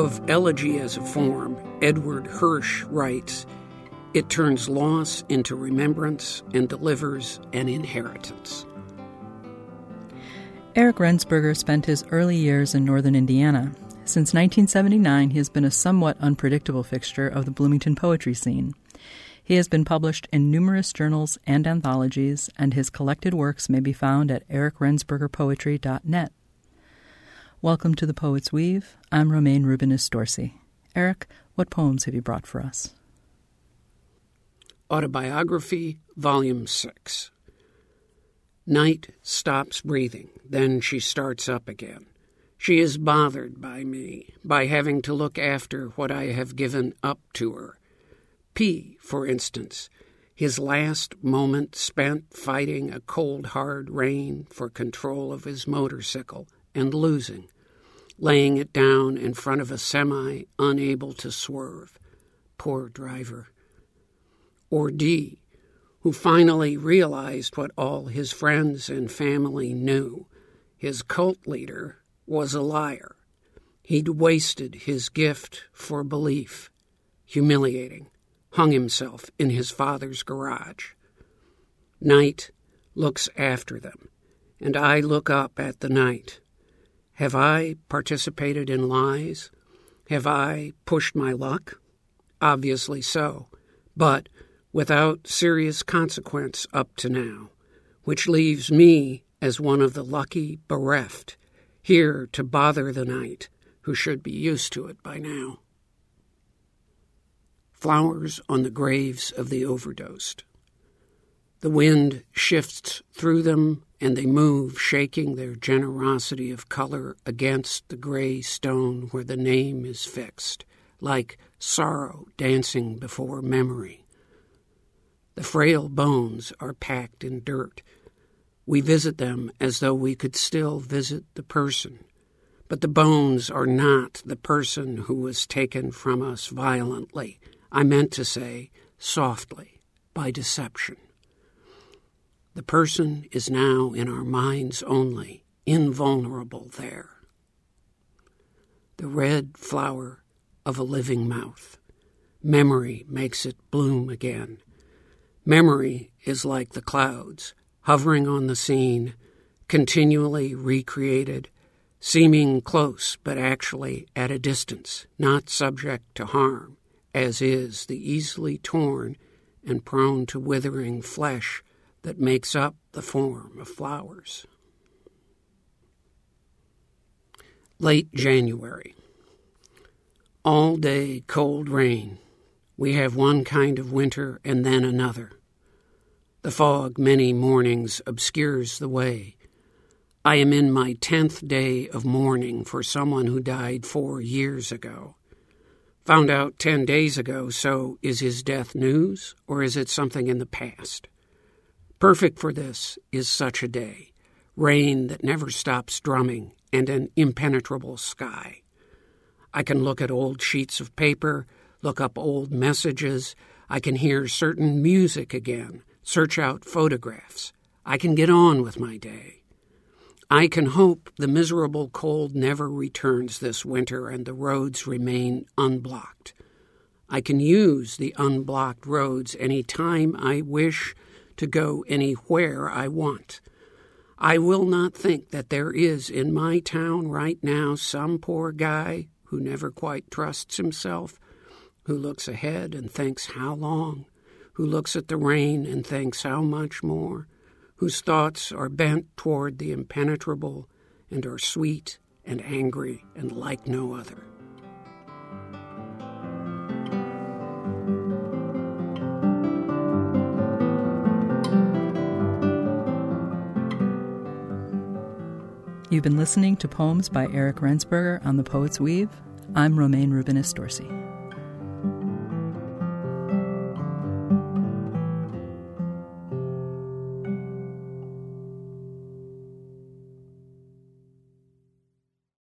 Of elegy as a form, Edward Hirsch writes It turns loss into remembrance and delivers an inheritance. Eric Rensberger spent his early years in northern Indiana. Since 1979, he has been a somewhat unpredictable fixture of the Bloomington poetry scene. He has been published in numerous journals and anthologies, and his collected works may be found at ericrensbergerpoetry.net. Welcome to The Poet's Weave. I'm Romayne Rubinas Dorsey. Eric, what poems have you brought for us? Autobiography, Volume 6. Night stops breathing, then she starts up again. She is bothered by me, by having to look after what I have given up to her. P, for instance, his last moment spent fighting a cold, hard rain for control of his motorcycle and losing, laying it down in front of a semi unable to swerve. Poor driver. Or D, who finally realized what all his friends and family knew his cult leader was a liar. He'd wasted his gift for belief. Humiliating. Hung himself in his father's garage. Night looks after them, and I look up at the night have I participated in lies? Have I pushed my luck? Obviously so, but without serious consequence up to now, which leaves me as one of the lucky bereft, here to bother the night, who should be used to it by now. Flowers on the graves of the overdosed. The wind shifts through them and they move, shaking their generosity of color against the gray stone where the name is fixed, like sorrow dancing before memory. The frail bones are packed in dirt. We visit them as though we could still visit the person. But the bones are not the person who was taken from us violently. I meant to say softly, by deception. The person is now in our minds only, invulnerable there. The red flower of a living mouth. Memory makes it bloom again. Memory is like the clouds, hovering on the scene, continually recreated, seeming close but actually at a distance, not subject to harm, as is the easily torn and prone to withering flesh that makes up the form of flowers. Late January. All day cold rain. We have one kind of winter and then another. The fog many mornings obscures the way. I am in my tenth day of mourning for someone who died four years ago. Found out ten days ago, so is his death news or is it something in the past? Perfect for this is such a day rain that never stops drumming and an impenetrable sky. I can look at old sheets of paper, look up old messages. I can hear certain music again, search out photographs. I can get on with my day. I can hope the miserable cold never returns this winter and the roads remain unblocked. I can use the unblocked roads any time I wish to go anywhere I want. I will not think that there is in my town right now some poor guy who never quite trusts himself, who looks ahead and thinks how long, who looks at the rain and thinks how much more, whose thoughts are bent toward the impenetrable and are sweet and angry and like no other. You've been listening to poems by Eric Rensberger on The Poet's Weave. I'm Romayne Rubinas Dorsey.